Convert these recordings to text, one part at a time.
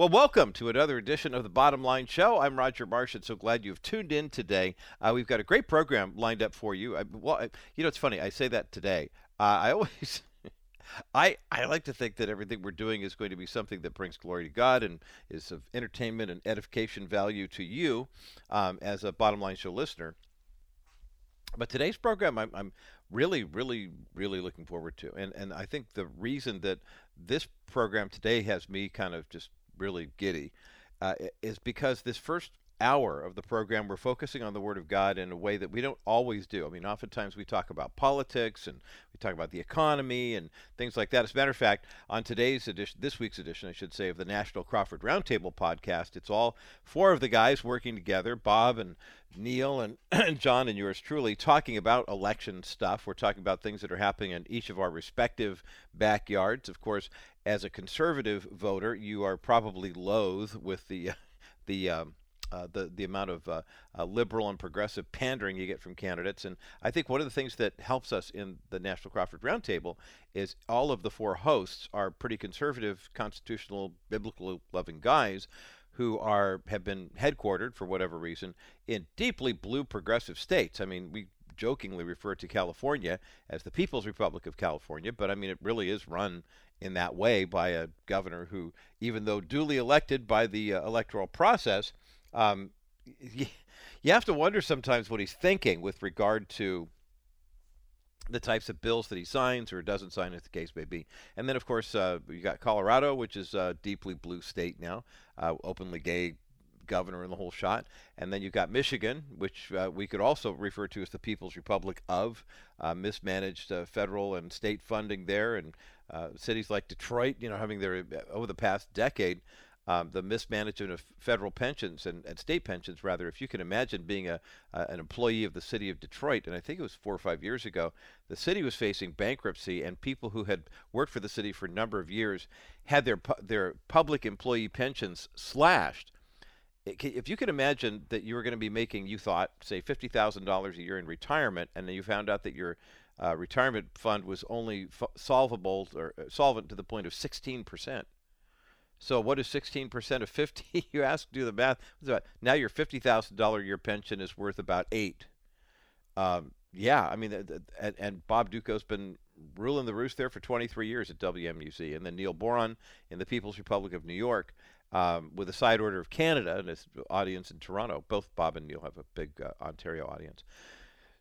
Well, welcome to another edition of the Bottom Line Show. I'm Roger Marsh, and so glad you've tuned in today. Uh, we've got a great program lined up for you. I, well, I, you know, it's funny. I say that today. Uh, I always. I, I like to think that everything we're doing is going to be something that brings glory to God and is of entertainment and edification value to you um, as a bottom line show listener. But today's program, I'm, I'm really, really, really looking forward to. And, and I think the reason that this program today has me kind of just really giddy uh, is because this first hour of the program, we're focusing on the Word of God in a way that we don't always do. I mean, oftentimes we talk about politics and we talk about the economy and things like that. As a matter of fact, on today's edition, this week's edition, I should say, of the National Crawford Roundtable podcast, it's all four of the guys working together Bob and Neil and, John and yours truly talking about election stuff. We're talking about things that are happening in each of our respective backyards. Of course, as a conservative voter, you are probably loath with the the um, uh, the the amount of uh, uh, liberal and progressive pandering you get from candidates. And I think one of the things that helps us in the National Crawford Roundtable is all of the four hosts are pretty conservative, constitutional, biblical loving guys who are have been headquartered for whatever reason in deeply blue progressive states. I mean, we jokingly refer to California as the People's Republic of California, but I mean it really is run in that way by a governor who, even though duly elected by the uh, electoral process, um, you, have to wonder sometimes what he's thinking with regard to the types of bills that he signs or doesn't sign, as the case may be. And then, of course, uh, you got Colorado, which is a deeply blue state now, uh, openly gay governor in the whole shot. And then you've got Michigan, which uh, we could also refer to as the People's Republic of, uh, mismanaged uh, federal and state funding there, and uh, cities like Detroit, you know, having their over the past decade um, the mismanagement of federal pensions and, and, state pensions, rather. If you can imagine being a, uh, an employee of the city of Detroit, and I think it was four or five years ago, the city was facing bankruptcy, and people who had worked for the city for a number of years had their pu- their public employee pensions slashed. If you can imagine that you were going to be making, you thought, say, fifty thousand dollars a year in retirement, and then you found out that your uh, retirement fund was only f- solvable or uh, solvent to the point of sixteen percent so what is 16% of 50? you ask, do the math. Now your $50,000 year pension is worth about eight. Um, yeah, I mean, and, and Bob Dutko's been ruling the roost there for 23 years at WMUZ, and then Neil Boron in the People's Republic of New York um, with a side order of Canada and his audience in Toronto. Both Bob and Neil have a big uh, Ontario audience.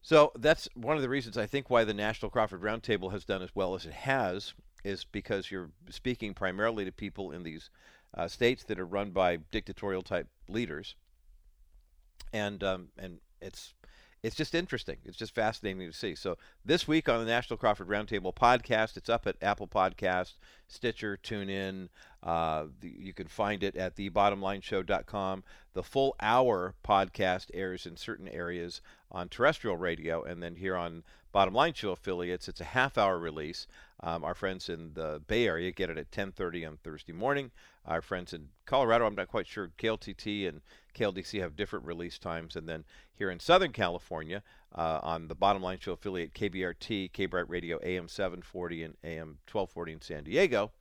So that's one of the reasons I think why the National Crawford Roundtable has done as well as it has is because you're speaking primarily to people in these uh, states that are run by dictatorial type leaders, and um, and it's it's just interesting. It's just fascinating to see. So this week on the National Crawford Roundtable podcast, it's up at Apple Podcast, Stitcher, TuneIn. Uh, you can find it at thebottomlineshow.com. The full hour podcast airs in certain areas on terrestrial radio, and then here on Bottom Line Show affiliates, it's a half-hour release. Um, our friends in the Bay Area get it at 10:30 on Thursday morning. Our friends in Colorado, I'm not quite sure. KLTT and KLDC have different release times, and then here in Southern California, uh, on the Bottom Line Show affiliate KBRT, KBRT Radio AM 740 and AM 1240 in San Diego,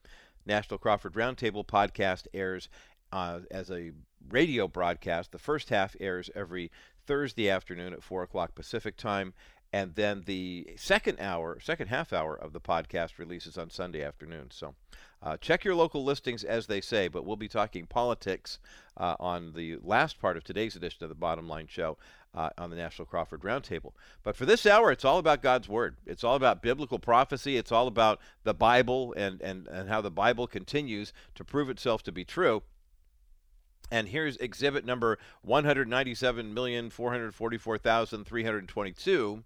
National Crawford Roundtable podcast airs uh, as a radio broadcast. The first half airs every Thursday afternoon at 4 o'clock Pacific time, and then the second hour, second half hour of the podcast releases on Sunday afternoon. So uh, check your local listings as they say, but we'll be talking politics uh, on the last part of today's edition of the Bottom Line Show uh, on the National Crawford Roundtable. But for this hour, it's all about God's Word. It's all about biblical prophecy. It's all about the Bible and, and, and how the Bible continues to prove itself to be true. And here's exhibit number 197,444,322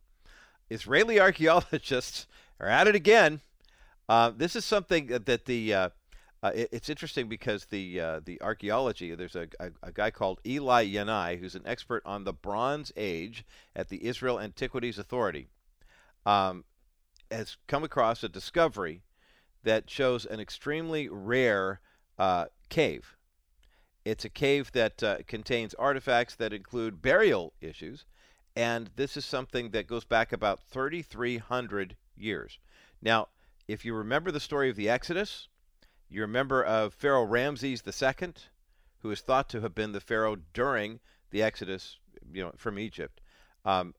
Israeli archaeologists are at it again. Uh, this is something that the uh, uh, it, it's interesting because the uh, the archaeology there's a, a, a, guy called Eli Yanai who's an expert on the Bronze Age at the Israel Antiquities Authority um, has come across a discovery that shows an extremely rare uh, cave. It's a cave that uh, contains artifacts that include burial issues and this is something that goes back about 3,300 years. Now, if you remember the story of the Exodus, You're a member of Pharaoh Ramses II, who is thought to have been the pharaoh during the Exodus, you know, from Egypt. Um,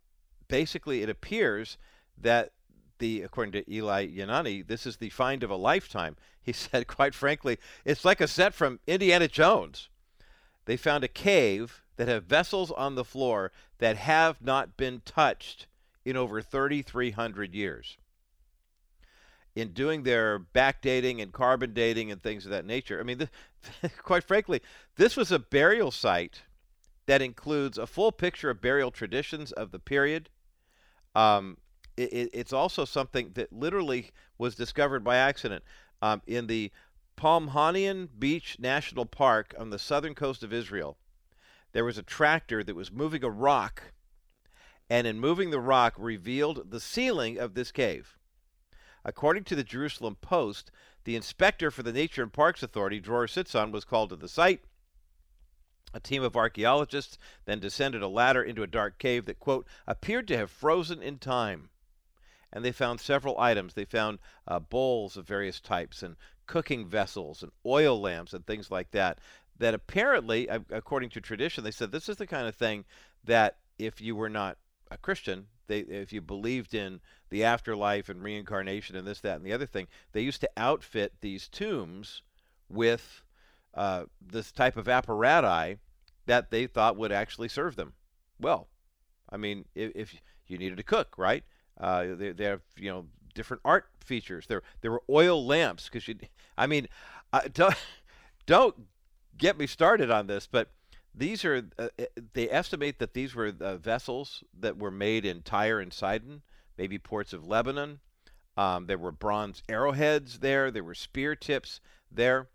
basically, it appears that the, according to Eli Yanai, this is the find of a lifetime. He said, quite frankly, it's like a set from Indiana Jones. They found a cave that have vessels on the floor that have not been touched in over 3,300 years. In doing their backdating and carbon dating and things of that nature, I mean, the, quite frankly, this was a burial site that includes a full picture of burial traditions of the period. Um, it, it's also something that literally was discovered by accident um, in the Palmahim Beach National Park on the southern coast of Israel. There was a tractor that was moving a rock and in moving the rock revealed the ceiling of this cave. According to the Jerusalem Post, the inspector for the Nature and Parks Authority, Dror Sitzon, was called to the site. A team of archaeologists then descended a ladder into a dark cave that, quote, appeared to have frozen in time. And they found several items. They found uh, bowls of various types and cooking vessels and oil lamps and things like that. That apparently, according to tradition, they said this is the kind of thing that if you were not a Christian, they if you believed in the afterlife and reincarnation and this, that, and the other thing, they used to outfit these tombs with uh, this type of apparatus that they thought would actually serve them well. I mean, if, if you needed to cook, right? Uh, they, they have you know different art features. There there were oil lamps because you. I mean, don't don't get me started on this, but these are, uh, uh, they estimate that these were uh, vessels that were made in Tyre and Sidon, maybe ports of Lebanon. Um, there were bronze arrowheads there. There were spear tips there.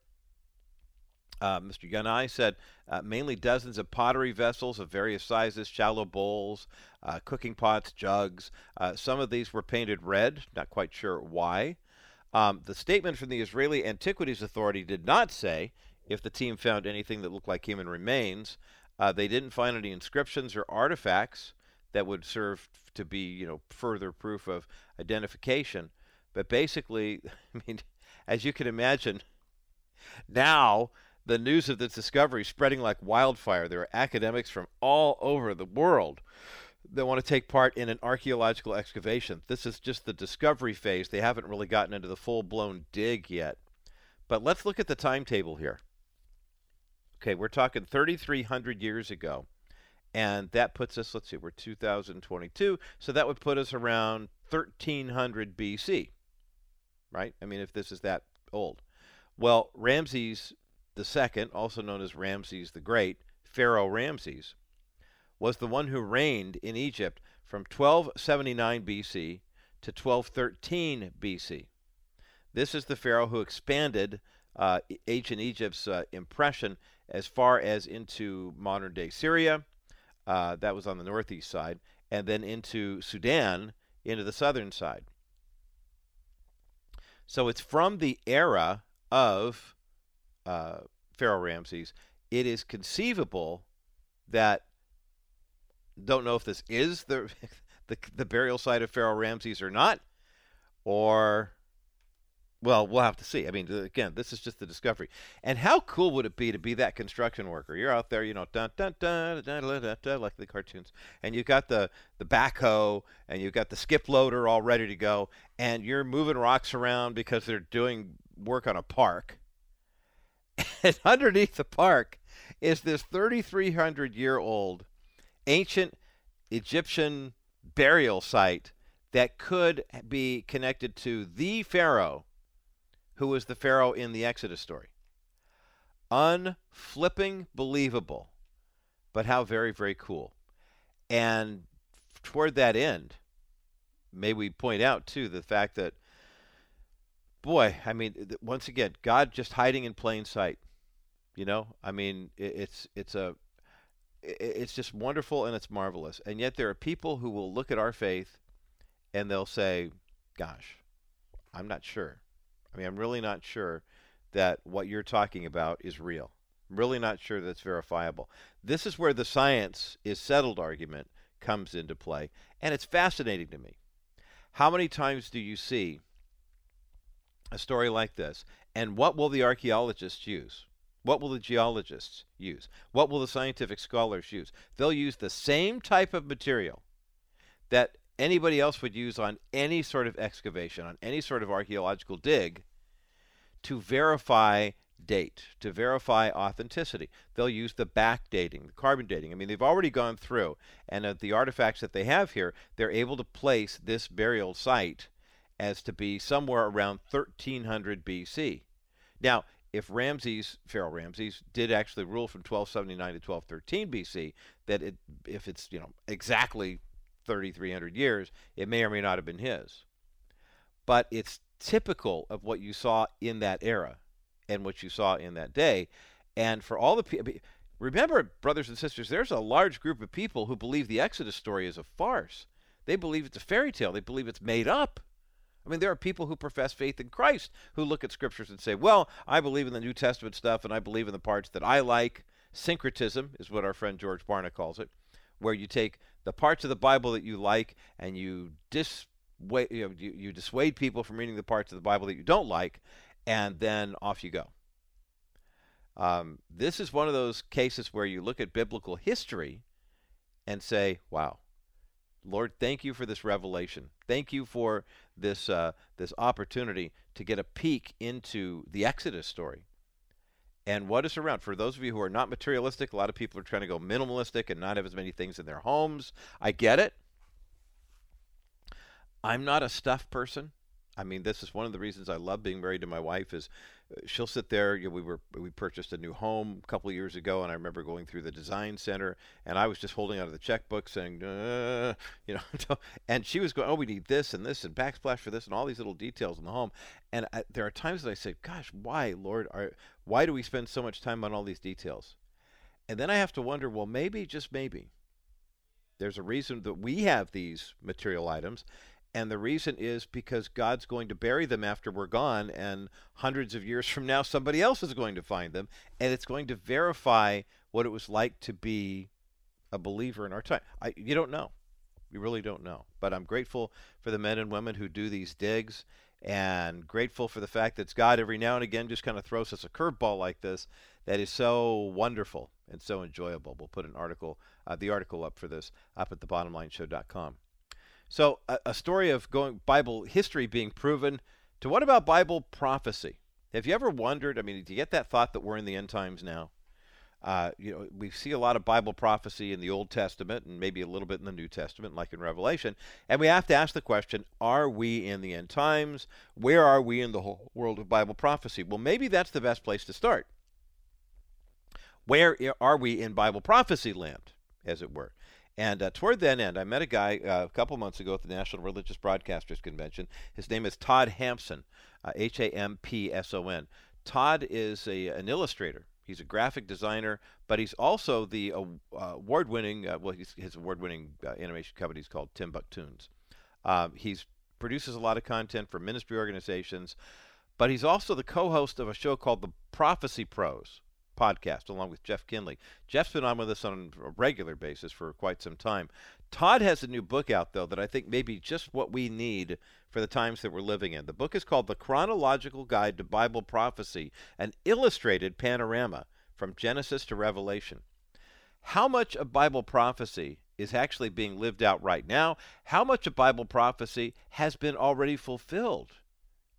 Uh, Mr. Yanai said uh, mainly dozens of pottery vessels of various sizes, shallow bowls, uh, cooking pots, jugs. Uh, some of these were painted red, not quite sure why. Um, the statement from the Israeli Antiquities Authority did not say if the team found anything that looked like human remains. Uh, they didn't find any inscriptions or artifacts that would serve to be, you know, further proof of identification. But basically, I mean, as you can imagine, now the news of this discovery is spreading like wildfire. There are academics from all over the world that want to take part in an archaeological excavation. This is just the discovery phase. They haven't really gotten into the full blown dig yet. But let's look at the timetable here. Okay, we're talking 3,300 years ago. And that puts us, let's see, we're 2022. So that would put us around 1300 BC, right? I mean, if this is that old. Well, Ramses II, also known as Ramses the Great, Pharaoh Ramses, was the one who reigned in Egypt from 1279 BC to 1213 BC. This is the Pharaoh who expanded uh, ancient Egypt's uh, impression as far as into modern day Syria. Uh, that was on the northeast side, and then into Sudan, into the southern side. So it's from the era of uh, Pharaoh Ramses. It is conceivable that don't know if this is the the, the burial site of Pharaoh Ramses or not, or well, we'll have to see. I mean, again, this is just the discovery. And how cool would it be to be that construction worker? You're out there, you know, dun dun dun dun dun, dun, dun like the cartoons, and you've got the the backhoe, and you've got the skip loader all ready to go, and you're moving rocks around because they're doing work on a park. And underneath the park is this 3,300 year old ancient Egyptian burial site that could be connected to the pharaoh who was the Pharaoh in the Exodus story. Unflipping believable, but how very, very cool. And toward that end, may we point out, too, the fact that, boy, I mean, once again, God just hiding in plain sight. You know, I mean, it's it's a it's just wonderful and it's marvelous. And yet there are people who will look at our faith and they'll say, "Gosh, I'm not sure." I mean, I'm really not sure that what you're talking about is real. I'm really not sure that's verifiable. This is where the science is settled argument comes into play, and it's fascinating to me. How many times do you see a story like this, And what will the archaeologists use? What will the geologists use? What will the scientific scholars use? They'll use the same type of material that anybody else would use on any sort of excavation, on any sort of archaeological dig, to verify date, to verify authenticity. They'll use the backdating, the carbon dating. I mean, they've already gone through, and of the artifacts that they have here, they're able to place this burial site as to be somewhere around 1300 BC. Now, if Ramses, Pharaoh Ramses, did actually rule from 1279 to 1213 BC, that it, if it's you know exactly 3,300 years, it may or may not have been his. But it's typical of what you saw in that era and what you saw in that day. And for all the people, remember, brothers and sisters, there's a large group of people who believe the Exodus story is a farce. They believe it's a fairy tale. They believe it's made up. I mean, there are people who profess faith in Christ who look at scriptures and say, well, I believe in the New Testament stuff and I believe in the parts that I like. Syncretism is what our friend George Barna calls it, where you take the parts of the Bible that you like and you you, know, you, you dissuade people from reading the parts of the Bible that you don't like, and then off you go. Um, this is one of those cases where you look at biblical history and say, wow, Lord, thank you for this revelation. Thank you for this uh, this opportunity to get a peek into the Exodus story and what is around. For those of you who are not materialistic, a lot of people are trying to go minimalistic and not have as many things in their homes. I get it. I'm not a stuff person. I mean, this is one of the reasons I love being married to my wife. Is she'll sit there. You know, we were we purchased a new home a couple of years ago, and I remember going through the design center, and I was just holding out of the checkbook saying, uh, you know, and she was going, oh, we need this and this and backsplash for this and all these little details in the home. And I, there are times that I say, gosh, why, Lord, are, why do we spend so much time on all these details? And then I have to wonder, well, maybe, just maybe, there's a reason that we have these material items and the reason is because God's going to bury them after we're gone, and hundreds of years from now, somebody else is going to find them, and it's going to verify what it was like to be a believer in our time. I, you don't know. You really don't know. But I'm grateful for the men and women who do these digs, and grateful for the fact that God every now and again just kind of throws us a curveball like this that is so wonderful and so enjoyable. We'll put an article, uh, the article up for this, up at thebottomlineshow.com. So a, a story of going Bible history being proven to what about Bible prophecy? Have you ever wondered? I mean, do you get that thought that we're in the end times now? Uh, you know, we see a lot of Bible prophecy in the Old Testament and maybe a little bit in the New Testament, like in Revelation. And we have to ask the question are we in the end times? Where are we in the whole world of Bible prophecy? Well, maybe that's the best place to start. Where are we in Bible prophecy land, as it were? And uh, toward that end, I met a guy uh, a couple months ago at the National Religious Broadcasters Convention. His name is Todd Hampson, uh, H A M P S O N. Todd is a, an illustrator. He's a graphic designer, but he's also the uh, award-winning. Uh, well, his award-winning uh, animation company is called Timbuktoons. Um, he's produces a lot of content for ministry organizations, but he's also the co-host of a show called The Prophecy Pros podcast along with Jeff Kinley. Jeff's been on with us on a regular basis for quite some time. Todd has a new book out, though, that I think may be just what we need for the times that we're living in. The book is called The Chronological Guide to Bible Prophecy, an illustrated panorama from Genesis to Revelation. How much of Bible prophecy is actually being lived out right now? How much of Bible prophecy has been already fulfilled?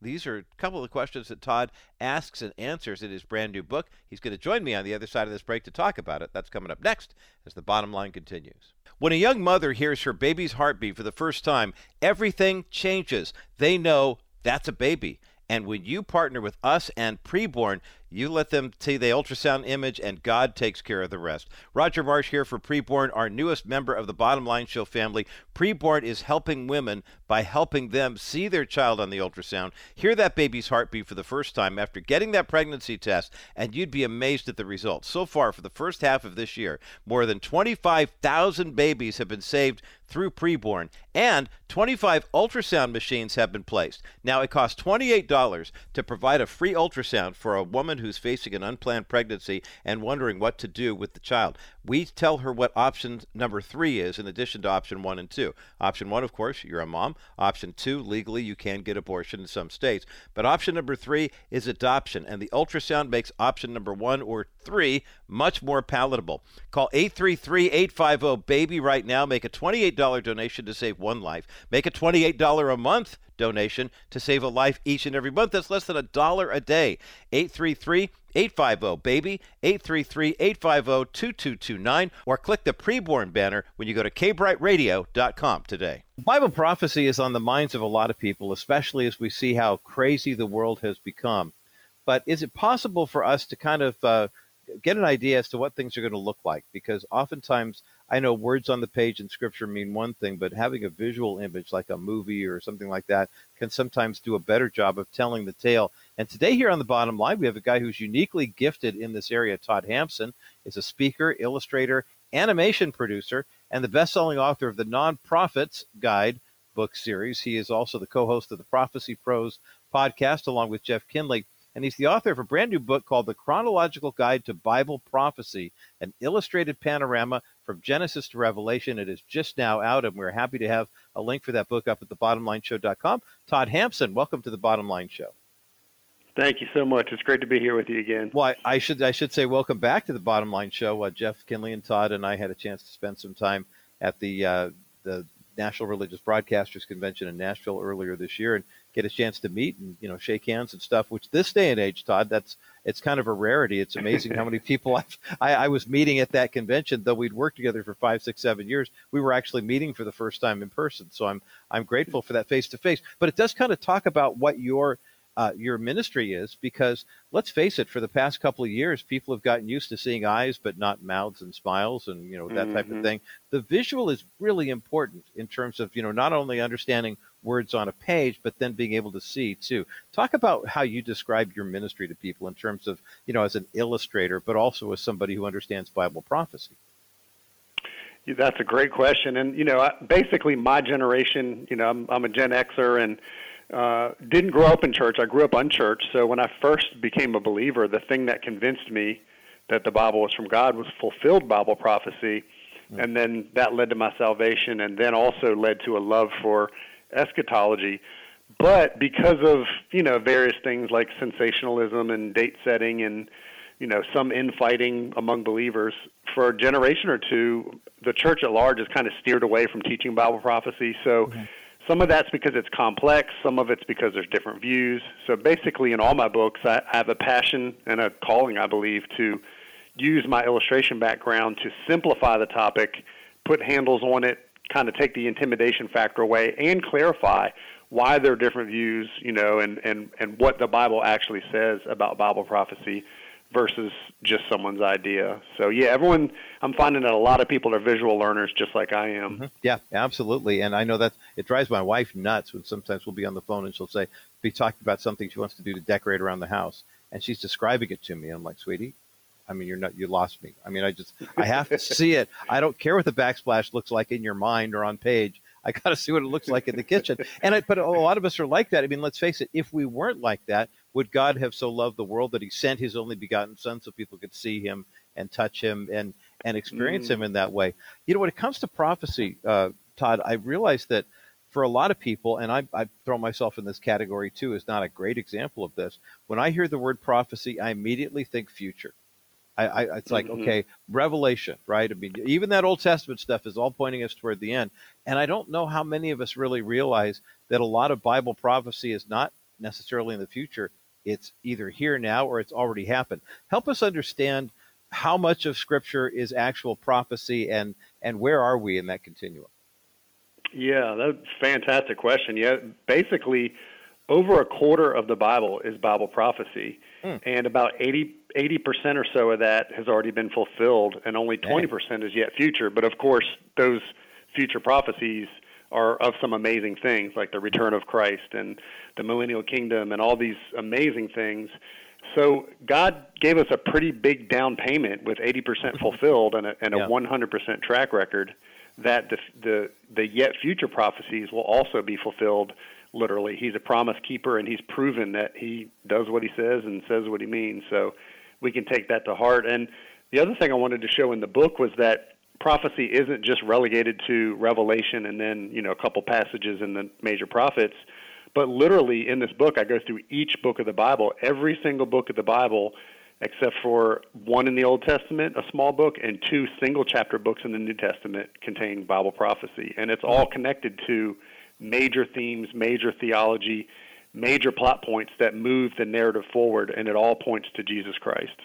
These are a couple of the questions that Todd asks and answers in his brand new book. He's going to join me on the other side of this break to talk about it. That's coming up next as the bottom line continues. When a young mother hears her baby's heartbeat for the first time, everything changes. They know that's a baby. And when you partner with us and Preborn, you let them see the ultrasound image, and God takes care of the rest. Roger Marsh here for Preborn, our newest member of the Bottom Line Show family. Preborn is helping women by helping them see their child on the ultrasound, hear that baby's heartbeat for the first time after getting that pregnancy test, and you'd be amazed at the results. So far, for the first half of this year, more than 25,000 babies have been saved through Preborn, and 25 ultrasound machines have been placed. Now, it costs $28 to provide a free ultrasound for a woman who's facing an unplanned pregnancy and wondering what to do with the child. We tell her what option number three is in addition to option one and two. Option one, of course, you're a mom. Option two, legally, you can get abortion in some states. But option number three is adoption, and the ultrasound makes option number one or three much more palatable. Call 833 850 BABY right now. Make a $28 donation to save one life. Make a $28 a month donation to save a life each and every month. That's less than a dollar a day. 833 850 BABY, 833 850 2229, or click the preborn banner when you go to kbrtradio.com today. Bible prophecy is on the minds of a lot of people, especially as we see how crazy the world has become. But is it possible for us to kind of uh, get an idea as to what things are going to look like? Because oftentimes I know words on the page in scripture mean one thing, but having a visual image like a movie or something like that can sometimes do a better job of telling the tale. And today here on the bottom line, we have a guy who's uniquely gifted in this area. Todd Hampson is a speaker, illustrator, animation producer, and the best-selling author of the Non-Prophets Guide book series. He is also the co-host of the Prophecy Pros podcast along with Jeff Kinley and he's the author of a brand new book called The Chronological Guide to Bible Prophecy, an illustrated panorama from Genesis to Revelation. It is just now out, and we're happy to have a link for that book up at thebottomlineshow.com. Todd Hampson, welcome to the Bottom Line Show. Thank you so much. It's great to be here with you again. Well, I, I should I should say welcome back to the Bottom Line Show. Uh, Jeff Kinley and Todd and I had a chance to spend some time at the uh, the National Religious Broadcasters Convention in Nashville earlier this year, and get a chance to meet and you know shake hands and stuff. Which this day and age, Todd, that's it's kind of a rarity. It's amazing how many people I've, I, I was meeting at that convention. Though we'd worked together for five, six, seven years, we were actually meeting for the first time in person. So I'm I'm grateful for that face to face. But it does kind of talk about what your uh, your ministry is because let's face it for the past couple of years people have gotten used to seeing eyes but not mouths and smiles and you know that mm-hmm. type of mm-hmm. thing the visual is really important in terms of you know not only understanding words on a page, but then being able to see too. Talk about how you describe your ministry to people in terms of, you know, as an illustrator, but also as somebody who understands Bible prophecy. That's a great question, and you know, basically, my generation, you know, I'm, I'm a Gen Xer and uh, didn't grow up in church. I grew up unchurched. So when I first became a believer, the thing that convinced me that the Bible was from God was fulfilled Bible prophecy, mm-hmm. and then that led to my salvation, and then also led to a love for eschatology. But because of you know various things like sensationalism and date setting and you know some infighting among believers for a generation or two, the church at large has kind of steered away from teaching Bible prophecy. So. Mm-hmm. Some of that's because it's complex. Some of it's because there's different views. So basically, in all my books, I have a passion and a calling, I believe, to use my illustration background to simplify the topic, put handles on it, kind of take the intimidation factor away and clarify why there are different views, you know, and, and, and what the Bible actually says about Bible prophecy versus just someone's idea. So yeah, everyone I'm finding that a lot of people are visual learners just like I am. Mm-hmm. Yeah, absolutely. And I know that it drives my wife nuts when sometimes we'll be on the phone and she'll say be talking about something she wants to do to decorate around the house and she's describing it to me I'm like, "Sweetie, I mean, you're not, you lost me. I mean, I just, I have to see it. I don't care what the backsplash looks like in your mind or on page. I got to see what it looks like in the kitchen. And I, but a lot of us are like that. I mean, let's face it. If we weren't like that, would God have so loved the world that He sent His only begotten Son so people could see Him and touch Him and and experience mm. Him in that way? You know, when it comes to prophecy, uh, Todd, I realize that for a lot of people, and I, I throw myself in this category too, is not a great example of this. When I hear the word prophecy, I immediately think future. I, I it's like mm-hmm. okay, Revelation, right? I mean, even that Old Testament stuff is all pointing us toward the end. And I don't know how many of us really realize that a lot of Bible prophecy is not necessarily in the future. It's either here now or it's already happened. Help us understand how much of Scripture is actual prophecy, and and where are we in that continuum? Yeah, that's a fantastic question. Yeah, basically, over a quarter of the Bible is Bible prophecy, hmm. and about 80 percent or so of that has already been fulfilled, and only twenty percent is yet future. But of course, those future prophecies are of some amazing things, like the return of Christ and the millennial kingdom, and all these amazing things. So God gave us a pretty big down payment with 80% fulfilled and a, and a yeah. 100% track record that the, the the yet future prophecies will also be fulfilled literally. He's a promise keeper, and he's proven that he does what he says and says what he means. So we can take that to heart. And the other thing I wanted to show in the book was that prophecy isn't just relegated to Revelation and then you know a couple passages in the major prophets, but literally in this book I go through each book of the Bible, every single book of the Bible except for one in the Old Testament, a small book, and two single chapter books in the New Testament contain Bible prophecy. And it's all connected to major themes, major theology, major plot points that move the narrative forward, and it all points to Jesus Christ.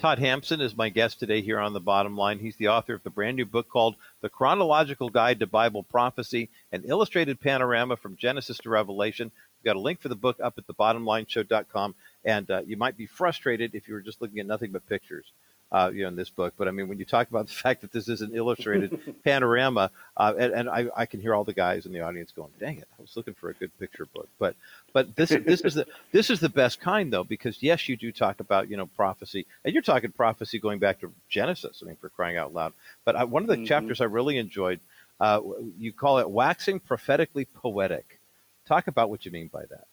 Todd Hampson is my guest today here on the bottom line. He's the author of the brand new book called The Chronological Guide to Bible Prophecy, an illustrated panorama from Genesis to Revelation. We've got a link for the book up at thebottomlineshow.com. And uh, you might be frustrated if you were just looking at nothing but pictures. Uh, you know, in this book. But I mean, when you talk about the fact that this is an illustrated panorama, uh, and, and I, I, can hear all the guys in the audience going, "Dang it, I was looking for a good picture book." But but this this is the this is the best kind though, because yes, you do talk about you know prophecy, and you're talking prophecy going back to Genesis. I mean, for crying out loud. But I, one of the mm-hmm. chapters I really enjoyed, uh, you call it waxing prophetically poetic. Talk about what you mean by that.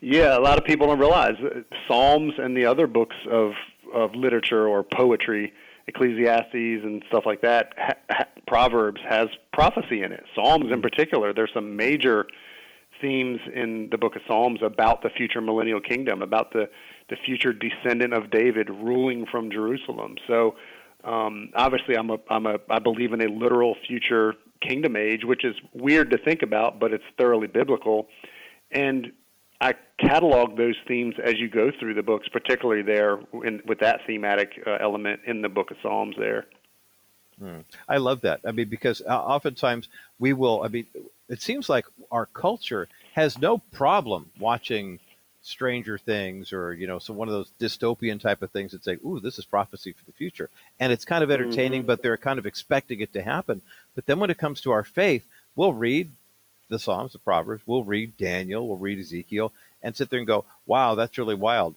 yeah, a lot of people don't realize Psalms and the other books of of literature or poetry, Ecclesiastes and stuff like that. Ha, ha, Proverbs has prophecy in it. Psalms, in particular, there's some major themes in the book of Psalms about the future millennial kingdom, about the the future descendant of David ruling from Jerusalem. So, um, obviously, I'm a I'm a I believe in a literal future kingdom age, which is weird to think about, but it's thoroughly biblical and I catalog those themes as you go through the books, particularly there in, with that thematic uh, element in the Book of Psalms. There, hmm. I love that. I mean, because uh, oftentimes we will. I mean, it seems like our culture has no problem watching Stranger Things or you know, some one of those dystopian type of things that say, "Ooh, this is prophecy for the future," and it's kind of entertaining, mm-hmm. but they're kind of expecting it to happen. But then when it comes to our faith, we'll read the Psalms, the Proverbs. We'll read Daniel, we'll read Ezekiel, and sit there and go, "Wow, that's really wild."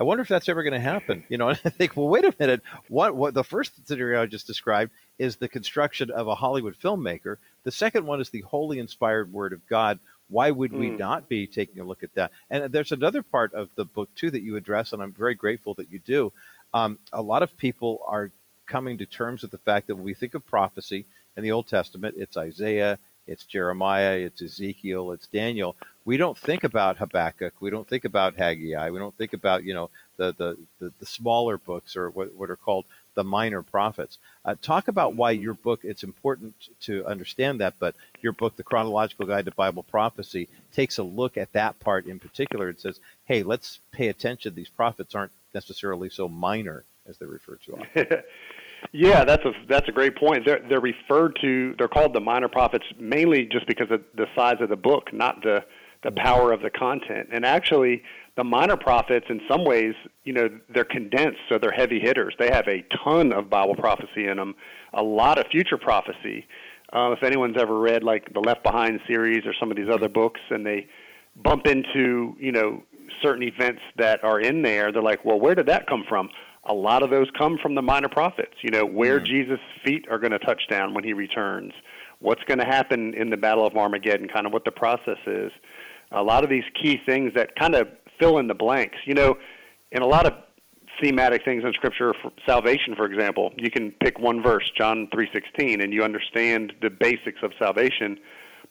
I wonder if that's ever going to happen. You know, and I think, well, wait a minute. What what the first scenario I just described is the construction of a Hollywood filmmaker. The second one is the holy inspired Word of God. Why would we mm. not be taking a look at that? And there's another part of the book too that you address, and I'm very grateful that you do. Um, a lot of people are coming to terms with the fact that when we think of prophecy in the Old Testament, it's Isaiah, it's Jeremiah, it's Ezekiel, it's Daniel. We don't think about Habakkuk. We don't think about Haggai. We don't think about you know the the, the, the smaller books or what, what are called the minor prophets. Uh, talk about why your book. It's important to understand that, but your book, The Chronological Guide to Bible Prophecy, takes a look at that part in particular. It says, "Hey, let's pay attention. These prophets aren't necessarily so minor as they're referred to." Yeah, that's a that's a great point. They're they're referred to. They're called the minor prophets mainly just because of the size of the book, not the the power of the content. And actually, the minor prophets, in some ways, you know, they're condensed, so they're heavy hitters. They have a ton of Bible prophecy in them, a lot of future prophecy. Uh, if anyone's ever read like the Left Behind series or some of these other books, and they bump into you know certain events that are in there, they're like, well, where did that come from? A lot of those come from the minor prophets. You know, where mm. Jesus' feet are going to touch down when he returns, what's going to happen in the Battle of Armageddon, kind of what the process is. A lot of these key things that kind of fill in the blanks. You know, in a lot of thematic things in Scripture, for salvation, for example, you can pick one verse, John three sixteen, and you understand the basics of salvation.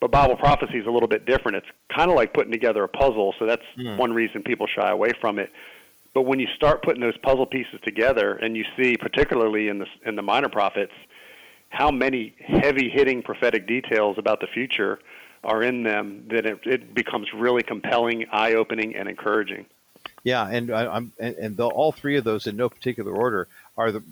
But Bible prophecy is a little bit different. It's kind of like putting together a puzzle. So that's mm. one reason people shy away from it. But when you start putting those puzzle pieces together, and you see, particularly in the in the minor prophets, how many heavy hitting prophetic details about the future are in them, that it, it becomes really compelling, eye opening, and encouraging. Yeah, and I, am and, and the, all three of those in no particular order are the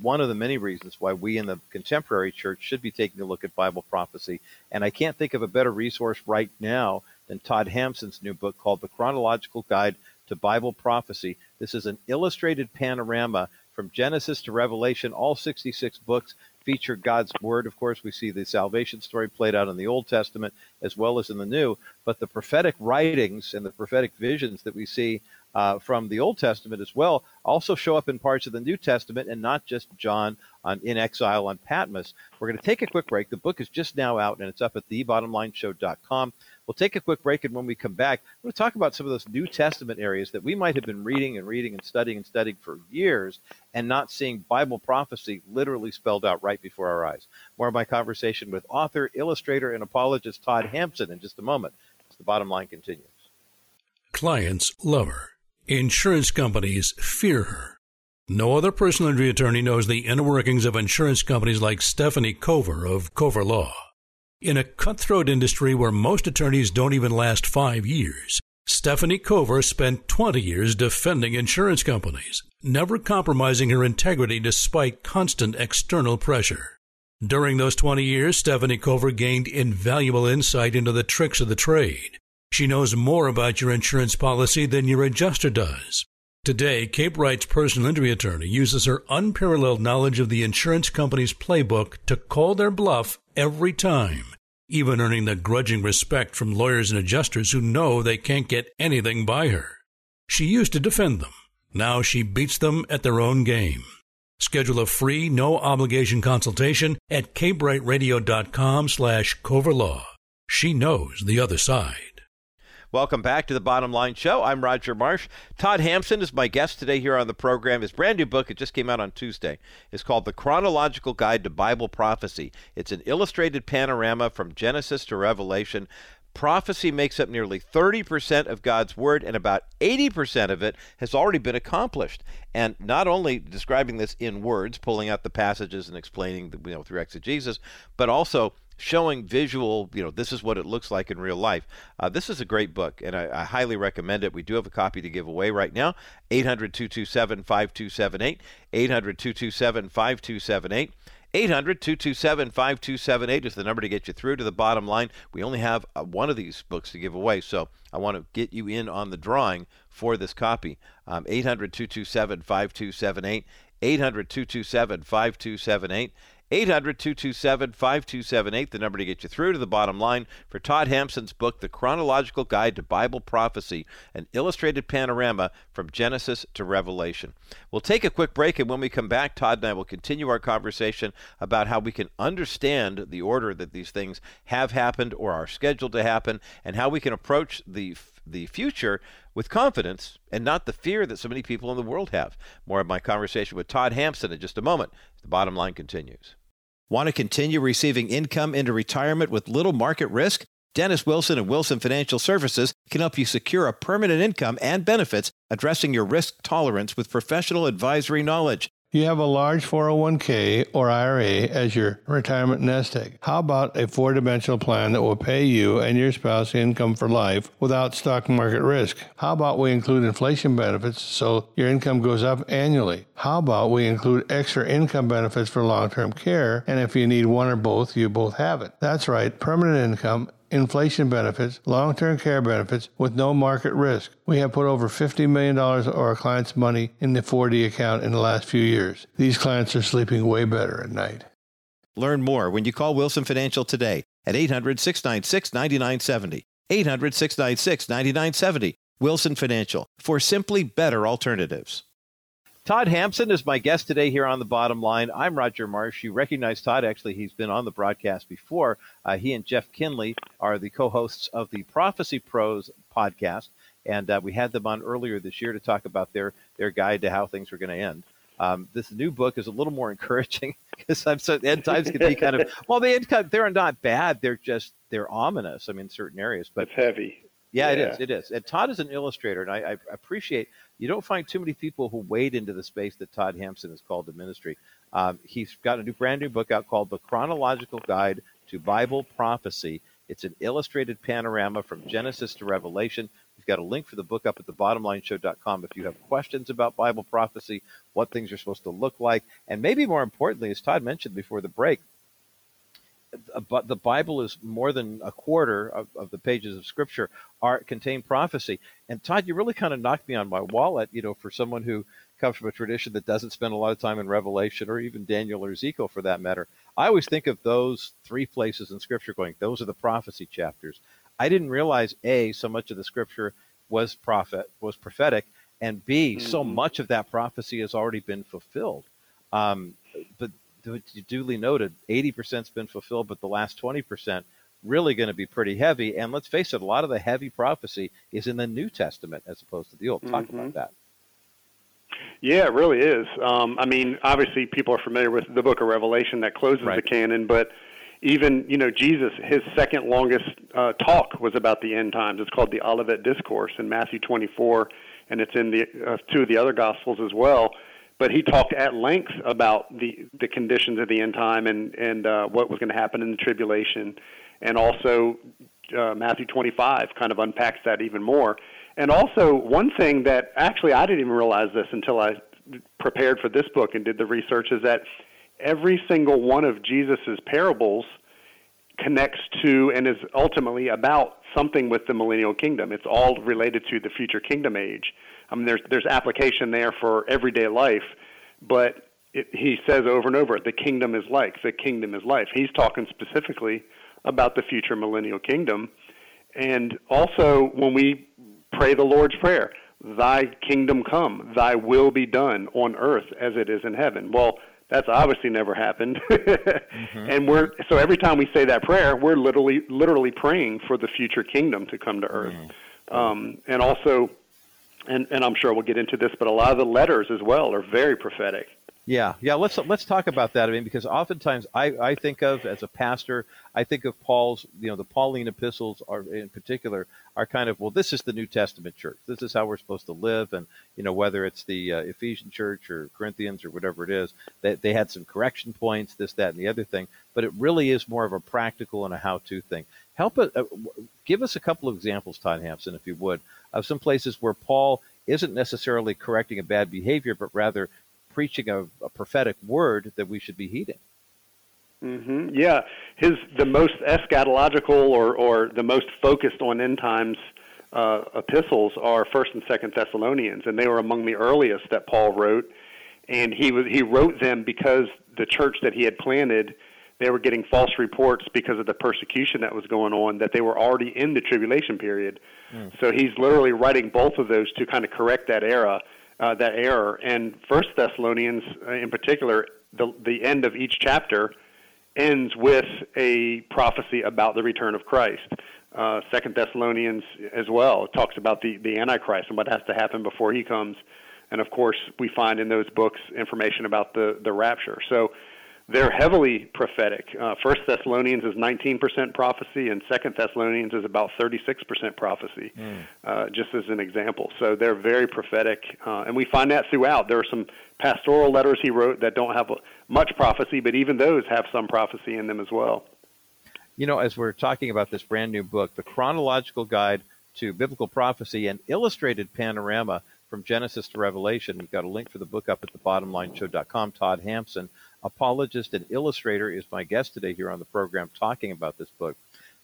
one of the many reasons why we in the contemporary church should be taking a look at Bible prophecy. And I can't think of a better resource right now than Todd Hampson's new book called The Chronological Guide to Bible prophecy. This is an illustrated panorama from Genesis to Revelation. All 66 books feature God's Word. Of course, we see the salvation story played out in the Old Testament as well as in the New. But the prophetic writings and the prophetic visions that we see uh, from the Old Testament as well also show up in parts of the New Testament and not just John on, in exile on Patmos. We're going to take a quick break. The book is just now out and it's up at thebottomlineshow.com. We'll take a quick break, and when we come back, we're going to talk about some of those New Testament areas that we might have been reading and reading and studying and studying for years and not seeing Bible prophecy literally spelled out right before our eyes. More of my conversation with author, illustrator, and apologist Todd Hampson in just a moment. As the bottom line continues. Clients love her. Insurance companies fear her. No other personal injury attorney knows the inner workings of insurance companies like Stephanie Cover of Cover Law. In a cutthroat industry where most attorneys don't even last five years, Stephanie Cover spent 20 years defending insurance companies, never compromising her integrity despite constant external pressure. During those 20 years, Stephanie Cover gained invaluable insight into the tricks of the trade. She knows more about your insurance policy than your adjuster does. Today, KBRT's personal injury attorney uses her unparalleled knowledge of the insurance company's playbook to call their bluff every time, even earning the grudging respect from lawyers and adjusters who know they can't get anything by her. She used to defend them. Now she beats them at their own game. Schedule a free, no obligation consultation at kbrtradio.com slash coverlaw. She knows the other side. Welcome back to the Bottom Line Show. I'm Roger Marsh. Todd Hampson is my guest today here on the program. His brand new book, it just came out on Tuesday, is called The Chronological Guide to Bible Prophecy. It's an illustrated panorama from Genesis to Revelation. Prophecy makes up nearly 30% of God's Word, and about 80% of it has already been accomplished. And not only describing this in words, pulling out the passages and explaining, you know, through exegesis, but also showing visual, you know, this is what it looks like in real life. Uh, this is a great book, and I, I, highly recommend it. We do have a copy to give away right now 800 227 5278. 800 227 5278. 800 227 5278 is the number to get you through to the bottom line. We only have uh, one of these books to give away, so I want to get you in on the drawing for this copy. Um, 800 227 5278. 800 227 5278. 800 227 5278, the number to get you through to the bottom line for Todd Hampson's book, The Chronological Guide to Bible Prophecy, an illustrated panorama from Genesis to Revelation. We'll take a quick break, and when we come back, Todd and I will continue our conversation about how we can understand the order that these things have happened or are scheduled to happen, and how we can approach the the future with confidence and not the fear that so many people in the world have. More of my conversation with Todd Hampson in just a moment. The bottom line continues. Want to continue receiving income into retirement with little market risk? Dennis Wilson and Wilson Financial Services can help you secure a permanent income and benefits addressing your risk tolerance with professional advisory knowledge. You have a large 401k or IRA as your retirement nest egg. How about a four dimensional plan that will pay you and your spouse income for life without stock market risk? How about we include inflation benefits so your income goes up annually? How about we include extra income benefits for long term care? And if you need one or both, you both have it. That's right, permanent income inflation benefits, long term care benefits with no market risk. We have put over $50 million of our clients' money in the 4D account in the last few years. These clients are sleeping way better at night. Learn more when you call Wilson Financial today at 800 696 9970. 800 696 9970. Wilson Financial for simply better alternatives. Todd Hampson is my guest today here on the bottom line. I'm Roger Marsh. You recognize Todd. Actually, he's been on the broadcast before. Uh, he and Jeff Kinley are the co hosts of the Prophecy Pros podcast. And uh, we had them on earlier this year to talk about their, their guide to how things are going to end. Um, this new book is a little more encouraging because I'm so end times can be kind of well, the end they're not bad. They're just they're ominous. I mean, certain areas, but it's heavy. Yeah, yeah, it is. It is. And Todd is an illustrator, and I, I appreciate you don't find too many people who wade into the space that Todd Hampson has called the ministry. Um, he's got a new, brand new book out called The Chronological Guide to Bible Prophecy. It's an illustrated panorama from Genesis to Revelation. We've got a link for the book up at thebottomlineshow.com if you have questions about Bible prophecy, what things are supposed to look like, and maybe more importantly, as Todd mentioned before the break, but the Bible is more than a quarter of, of the pages of Scripture are contain prophecy. And Todd, you really kind of knocked me on my wallet. You know, for someone who comes from a tradition that doesn't spend a lot of time in Revelation or even Daniel or Ezekiel for that matter, I always think of those three places in Scripture going, those are the prophecy chapters. I didn't realize a so much of the Scripture was prophet was prophetic, and B, mm-hmm. so much of that prophecy has already been fulfilled. Um, but duly noted, 80% has been fulfilled, but the last 20% really going to be pretty heavy. And let's face it, a lot of the heavy prophecy is in the New Testament as opposed to the Old. Talk mm-hmm. about that. Yeah, it really is. Um, I mean, obviously, people are familiar with the Book of Revelation that closes right. the canon, but even you know Jesus, his second longest uh, talk was about the end times. It's called the Olivet Discourse in Matthew 24, and it's in the uh, two of the other Gospels as well. But he talked at length about the the conditions of the end time and and uh, what was going to happen in the tribulation, and also uh, Matthew 25 kind of unpacks that even more. And also one thing that actually I didn't even realize this until I prepared for this book and did the research is that every single one of Jesus's parables connects to and is ultimately about something with the millennial kingdom. It's all related to the future kingdom age. I mean, there's there's application there for everyday life, but it, he says over and over, the kingdom is like, the kingdom is life. He's talking specifically about the future millennial kingdom, and also when we pray the Lord's prayer, "Thy kingdom come, Thy will be done on earth as it is in heaven." Well that's obviously never happened. mm-hmm. And we're so every time we say that prayer, we're literally literally praying for the future kingdom to come to earth. Mm-hmm. Um, and also, and and I'm sure we'll get into this, but a lot of the letters as well are very prophetic. Yeah, yeah. Let's let's talk about that. I mean, because oftentimes I, I think of as a pastor, I think of Paul's, you know, the Pauline epistles are in particular are kind of well, this is the New Testament church. This is how we're supposed to live, and you know, whether it's the uh, Ephesian church or Corinthians or whatever it is, they they had some correction points, this, that, and the other thing. But it really is more of a practical and a how-to thing. Help us, Uh, give us a couple of examples, Todd Hampson, if you would, of some places where Paul isn't necessarily correcting a bad behavior, but rather preaching a, a prophetic word that we should be heeding. Mm-hmm. Yeah, his the most eschatological or or the most focused on end times uh, epistles are First and Second Thessalonians, and they were among the earliest that Paul wrote. And he was he wrote them because the church that he had planted, they were getting false reports because of the persecution that was going on. That they were already in the tribulation period. Mm. So he's literally writing both of those to kind of correct that era uh, that error. And First Thessalonians, uh, in particular, the the end of each chapter ends with a prophecy about the return of Christ. Uh, Second Thessalonians as well talks about the the Antichrist and what has to happen before he comes. And of course, we find in those books information about the the rapture. So they're heavily prophetic. Uh, First Thessalonians is 19% prophecy, and Second Thessalonians is about 36% prophecy, mm. uh, just as an example. So they're very prophetic, uh, and we find that throughout. There are some pastoral letters he wrote that don't have much prophecy, but even those have some prophecy in them as well. You know, as we're talking about this brand new book, the chronological guide to biblical prophecy and illustrated panorama from Genesis to Revelation. We've got a link for the book up at thebottomlineshow.com. Todd Hampson apologist and illustrator, is my guest today here on the program talking about this book.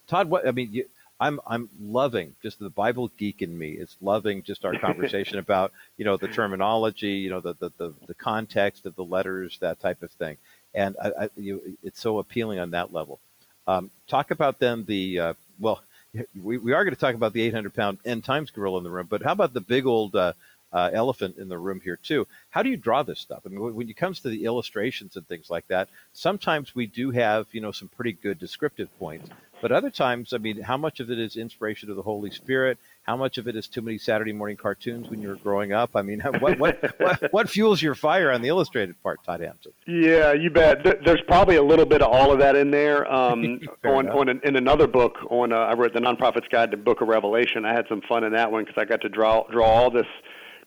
Todd, what I mean, you, I'm I'm loving just the Bible geek in me. It's loving just our conversation about you know the terminology, you know the the the, the context of the letters, that type of thing, and I, I, you, it's so appealing on that level. Um, talk about then the uh, well, we, we are going to talk about the 800 pound end times gorilla in the room, but how about the big old uh, uh, elephant in the room here too. How do you draw this stuff? I mean, when it comes to the illustrations and things like that, sometimes we do have you know some pretty good descriptive points, but other times, I mean, how much of it is inspiration of the Holy Spirit? How much of it is too many Saturday morning cartoons when you were growing up? I mean, what what, what, what, fuels your fire on the illustrated part, Todd Hampson? Yeah, you bet. There's probably a little bit of all of that in there. Um, on, on an, in another book, on uh, I wrote the Non-Prophet's Guide to Book of Revelation. I had some fun in that one because I got to draw draw all this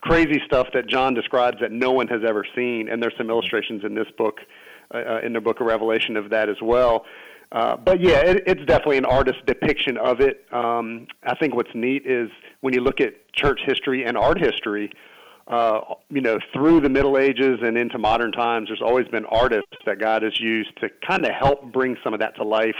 crazy stuff that John describes that no one has ever seen, and there's some illustrations in this book, uh, uh, in the Book of Revelation of that as well. Uh, but yeah, it, it's definitely an artist's depiction of it. Um, I think what's neat is when you look at church history and art history, uh, you know, through the Middle Ages and into modern times, there's always been artists that God has used to kind of help bring some of that to life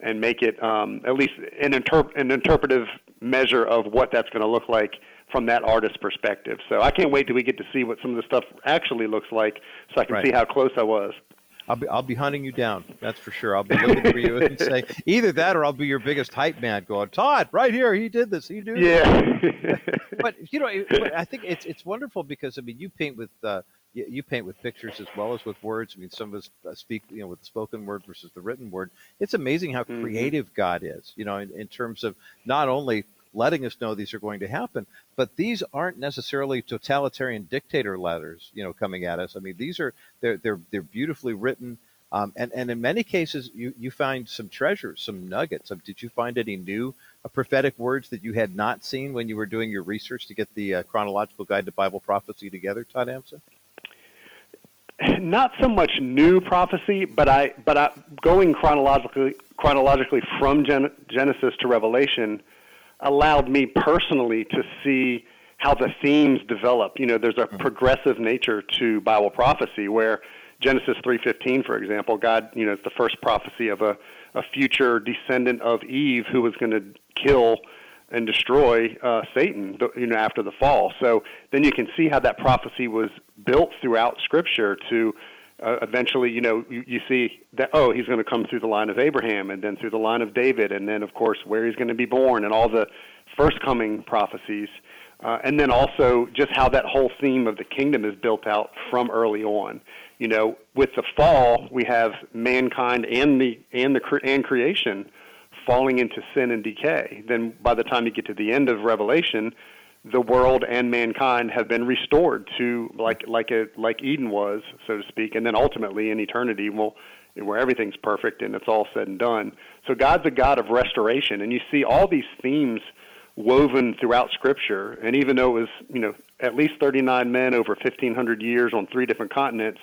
and make it um, at least an, interp- an interpretive measure of what that's going to look like from that artist's perspective. So I can't wait till we get to see what some of the stuff actually looks like, so I can right. see how close I was. I'll be I'll be hunting you down. That's for sure. I'll be looking for you and say either that or I'll be your biggest hype man. Going, Todd, right here, he did this. He did. Yeah. but you know, I think it's it's wonderful because I mean, you paint with uh, you, you, paint with pictures as well as with words. I mean, some of us uh, speak you know with the spoken word versus the written word. It's amazing how mm-hmm. creative God is. You know, in, in terms of not only letting us know these are going to happen. But these aren't necessarily totalitarian dictator letters, you know, coming at us. I mean, these are they're they're they're beautifully written. Um, and, and in many cases, you, you find some treasures, some nuggets. Did you find any new uh, prophetic words that you had not seen when you were doing your research to get the uh, chronological guide to Bible prophecy together, Todd Hampson? Not so much new prophecy, but I but I, going chronologically chronologically from Gen- Genesis to Revelation, allowed me personally to see how the themes develop. You know, there's a progressive nature to Bible prophecy where Genesis 3:15, for example, God, you know, it's the first prophecy of a, a future descendant of Eve who was going to kill and destroy uh, Satan, you know, after the fall. So then you can see how that prophecy was built throughout Scripture to uh, eventually, you know, you, you see that oh, he's going to come through the line of Abraham, and then through the line of David, and then of course where he's going to be born, and all the first coming prophecies, uh, and then also just how that whole theme of the kingdom is built out from early on. You know, with the fall, we have mankind and the and the and creation falling into sin and decay. Then by the time you get to the end of Revelation, the world and mankind have been restored to like like a like Eden was, so to speak, and then ultimately in eternity, will where everything's perfect and it's all said and done. So God's a God of restoration, and you see all these themes woven throughout Scripture. And even though it was you know at least 39 men over 1,500 years on three different continents,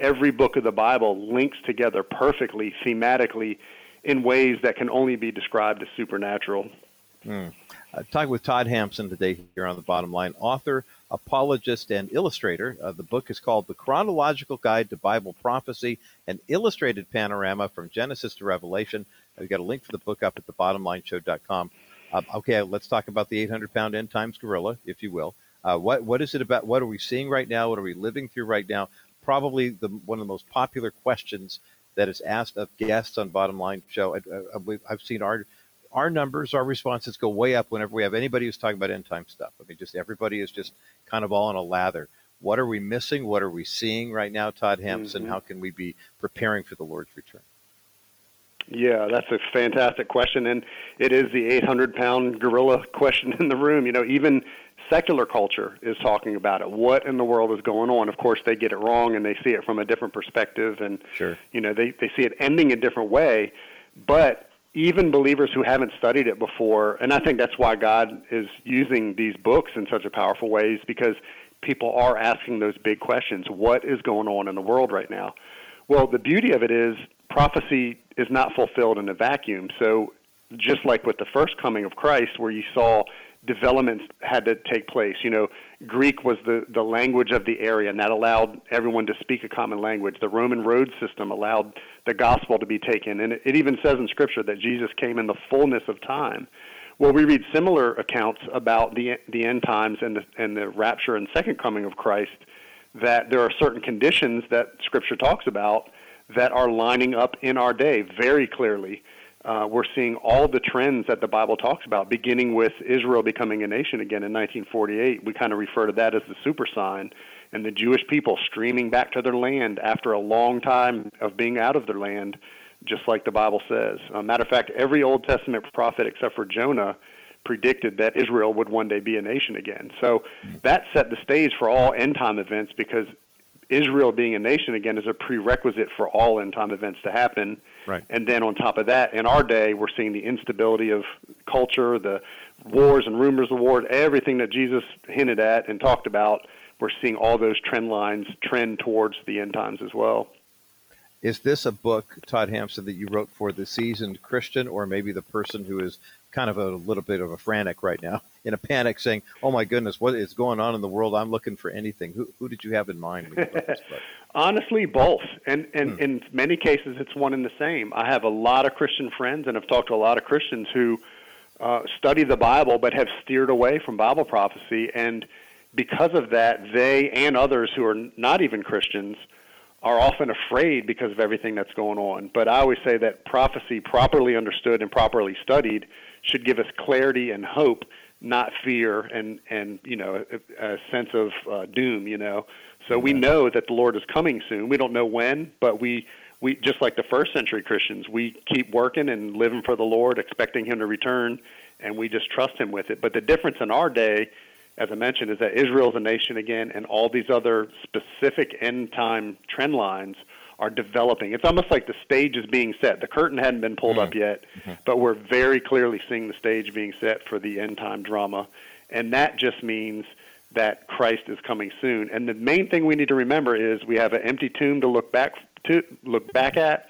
every book of the Bible links together perfectly thematically in ways that can only be described as supernatural. Mm. Uh, talking with Todd Hampson today here on the bottom line, author, apologist, and illustrator. Uh, the book is called The Chronological Guide to Bible Prophecy, an illustrated panorama from Genesis to Revelation. We've got a link for the book up at thebottomlineshow.com. Uh, okay, let's talk about the 800 pound end times gorilla, if you will. Uh, what what is it about? What are we seeing right now? What are we living through right now? Probably the one of the most popular questions that is asked of guests on Bottom Line Show. I, have seen our our numbers, our responses go way up whenever we have anybody who's talking about end time stuff. I mean, just everybody is just kind of all in a lather. What are we missing? What are we seeing right now, Todd Hampson? Mm-hmm. How can we be preparing for the Lord's return? Yeah, that's a fantastic question, and it is the 800 pound gorilla question in the room. You know, even secular culture is talking about it. What in the world is going on? Of course, they get it wrong and they see it from a different perspective, and sure. you know, they they see it ending a different way. But even believers who haven't studied it before, and I think that's why God is using these books in such a powerful ways because people are asking those big questions. What is going on in the world right now? Well, the beauty of it is prophecy is not fulfilled in a vacuum. So just like with the first coming of Christ, where you saw developments had to take place. You know, Greek was the, the language of the area, and that allowed everyone to speak a common language. The Roman road system allowed the gospel to be taken. And it, it even says in Scripture that Jesus came in the fullness of time. Well, we read similar accounts about the, the end times and the, and the rapture and second coming of Christ, that there are certain conditions that Scripture talks about that are lining up in our day very clearly uh, we're seeing all the trends that the Bible talks about, beginning with Israel becoming a nation again in 1948. We kind of refer to that as the super sign, and the Jewish people streaming back to their land after a long time of being out of their land, just like the Bible says. Uh, matter of fact, every Old Testament prophet except for Jonah predicted that Israel would one day be a nation again. So that set the stage for all end time events because Israel being a nation again is a prerequisite for all end time events to happen. Right. And then on top of that, in our day, we're seeing the instability of culture, the wars and rumors of war, everything that Jesus hinted at and talked about. We're seeing all those trend lines trend towards the end times as well. Is this a book, Todd Hampson, that you wrote for the seasoned Christian or maybe the person who is kind of a little bit of a frantic right now, in a panic, saying, "Oh my goodness, what is going on in the world? I'm looking for anything." Who who did you have in mind? Honestly, both, and and hmm. in many cases, it's one and the same. I have a lot of Christian friends, and I've talked to a lot of Christians who uh, study the Bible but have steered away from Bible prophecy, and because of that, they and others who are not even Christians are often afraid because of everything that's going on. But I always say that prophecy, properly understood and properly studied, should give us clarity and hope, not fear and and you know a, a sense of uh, doom. You know, so we know that the Lord is coming soon. We don't know when, but we we just like the first century Christians, we keep working and living for the Lord, expecting Him to return, and we just trust Him with it. But the difference in our day as I mentioned, is that Israel is a nation again, and all these other specific end time trend lines are developing. It's almost like the stage is being set. The curtain hadn't been pulled mm-hmm. up yet, mm-hmm. but we're very clearly seeing the stage being set for the end time drama. And that just means that Christ is coming soon. And the main thing we need to remember is we have an empty tomb to look back to look back at.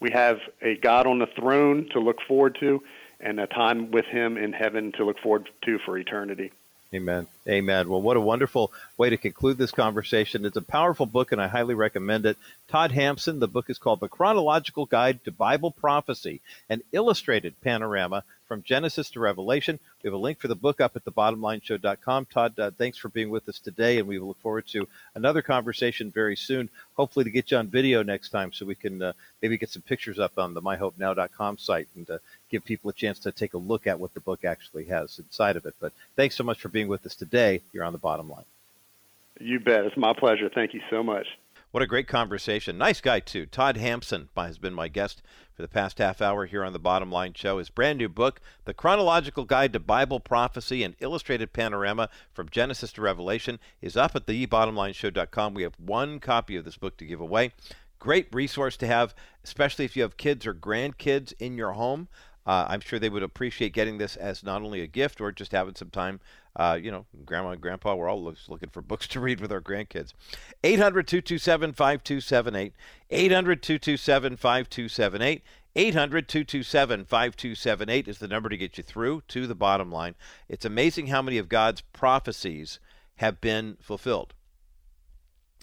We have a God on the throne to look forward to and a time with him in heaven to look forward to for eternity. Amen. Amen. Well, what a wonderful way to conclude this conversation. It's a powerful book, and I highly recommend it. Todd Hampson, the book is called The Chronological Guide to Bible Prophecy, an illustrated panorama from Genesis to Revelation. We have a link for the book up at thebottomlineshow.com. Todd, uh, thanks for being with us today, and we look forward to another conversation very soon, hopefully to get you on video next time so we can uh, maybe get some pictures up on the myhopenow.com site and uh, give people a chance to take a look at what the book actually has inside of it. But thanks so much for being with us today. You're on the bottom line. You bet. It's my pleasure. Thank you so much. What a great conversation. Nice guy, too. Todd Hampson has been my guest for the past half hour here on the Bottom Line Show. His brand new book, The Chronological Guide to Bible Prophecy and Illustrated Panorama from Genesis to Revelation, is up at thebottomlineshow.com. We have one copy of this book to give away. Great resource to have, especially if you have kids or grandkids in your home. Uh, I'm sure they would appreciate getting this as not only a gift or just having some time. Uh, you know, grandma and grandpa, we're all looking for books to read with our grandkids. 800 227 5278. 800 227 5278. 800 227 5278 is the number to get you through to the bottom line. It's amazing how many of God's prophecies have been fulfilled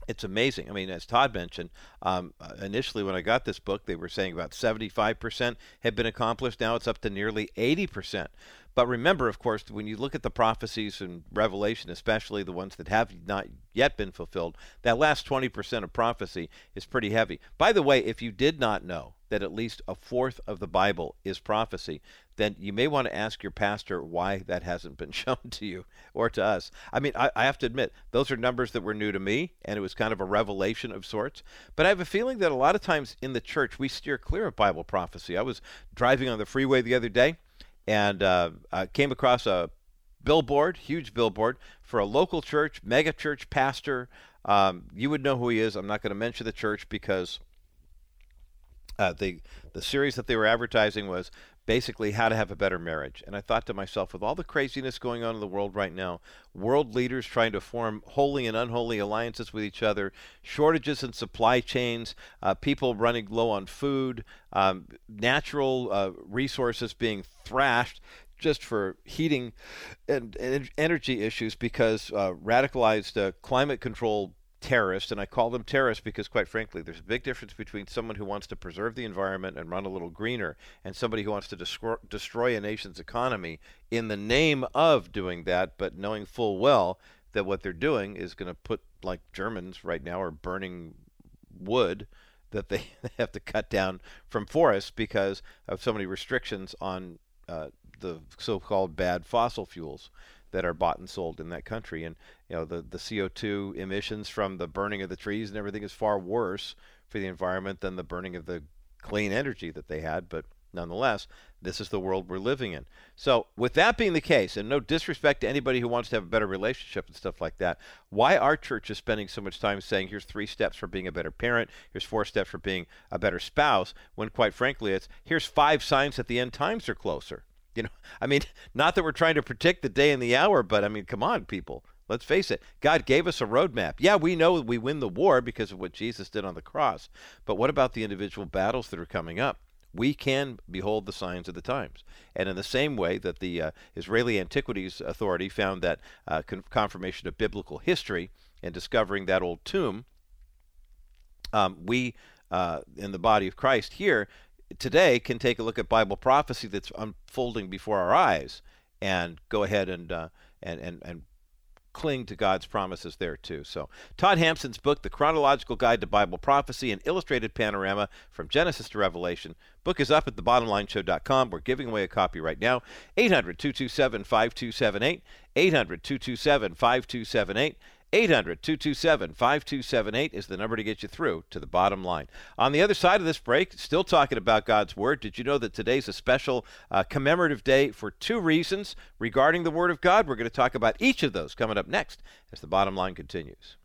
it's amazing. I mean, as Todd mentioned, um, uh, initially when I got this book, they were saying about 75% had been accomplished. Now it's up to nearly 80%. But remember, of course, when you look at the prophecies in Revelation, especially the ones that have not yet been fulfilled, that last 20% of prophecy is pretty heavy. By the way, if you did not know that at least a fourth of the Bible is prophecy, then you may want to ask your pastor why that hasn't been shown to you or to us. I mean, I, I, have to admit, those are numbers that were new to me, and it was kind of a revelation of sorts. But I have a feeling that a lot of times in the church, we steer clear of Bible prophecy. I was driving on the freeway the other day and uh, I came across a billboard, huge billboard, for a local church, mega church pastor. Um, you would know who he is. I'm not going to mention the church because uh, the the series that they were advertising was basically how to have a better marriage. And I thought to myself, with all the craziness going on in the world right now, world leaders trying to form holy and unholy alliances with each other, shortages in supply chains, uh, people running low on food, um, natural uh, resources being thrashed just for heating and, and energy issues because uh, radicalized uh, climate control terrorists, and I call them terrorists because, quite frankly, there's a big difference between someone who wants to preserve the environment and run a little greener and somebody who wants to destroy, a nation's economy in the name of doing that, but knowing full well that what they're doing is going to put, like Germans right now are burning wood that they have to cut down from forests because of so many restrictions on uh, the so-called bad fossil fuels that are bought and sold in that country. And you know the the CO2 emissions from the burning of the trees and everything is far worse for the environment than the burning of the clean energy that they had. But nonetheless, this is the world we're living in. So, with that being the case, and no disrespect to anybody who wants to have a better relationship and stuff like that, why are churches spending so much time saying, here's three steps for being a better parent, here's four steps for being a better spouse, when quite frankly, it's here's five signs that the end times are closer? You know, I mean, not that we're trying to predict the day and the hour, but I mean, come on, people. Let's face it. God gave us a roadmap. Yeah, we know we win the war because of what Jesus did on the cross. But what about the individual battles that are coming up? We can behold the signs of the times. And in the same way that the uh, Israeli Antiquities Authority found that uh, con- confirmation of biblical history and discovering that old tomb, um, we uh, in the body of Christ here today can take a look at Bible prophecy that's unfolding before our eyes and go ahead and uh, and, and and cling to God's promises there too. So, Todd Hampson's book, The Chronological Guide to Bible Prophecy, an illustrated panorama from Genesis to Revelation. Book is up at thebottomlineshow.com. We're giving away a copy right now. 800 227 5278. 800 227 5278. 800 227 5278 is the number to get you through to the bottom line. On the other side of this break, still talking about God's Word, did you know that today's a special uh, commemorative day for two reasons regarding the Word of God? We're going to talk about each of those coming up next as the bottom line continues.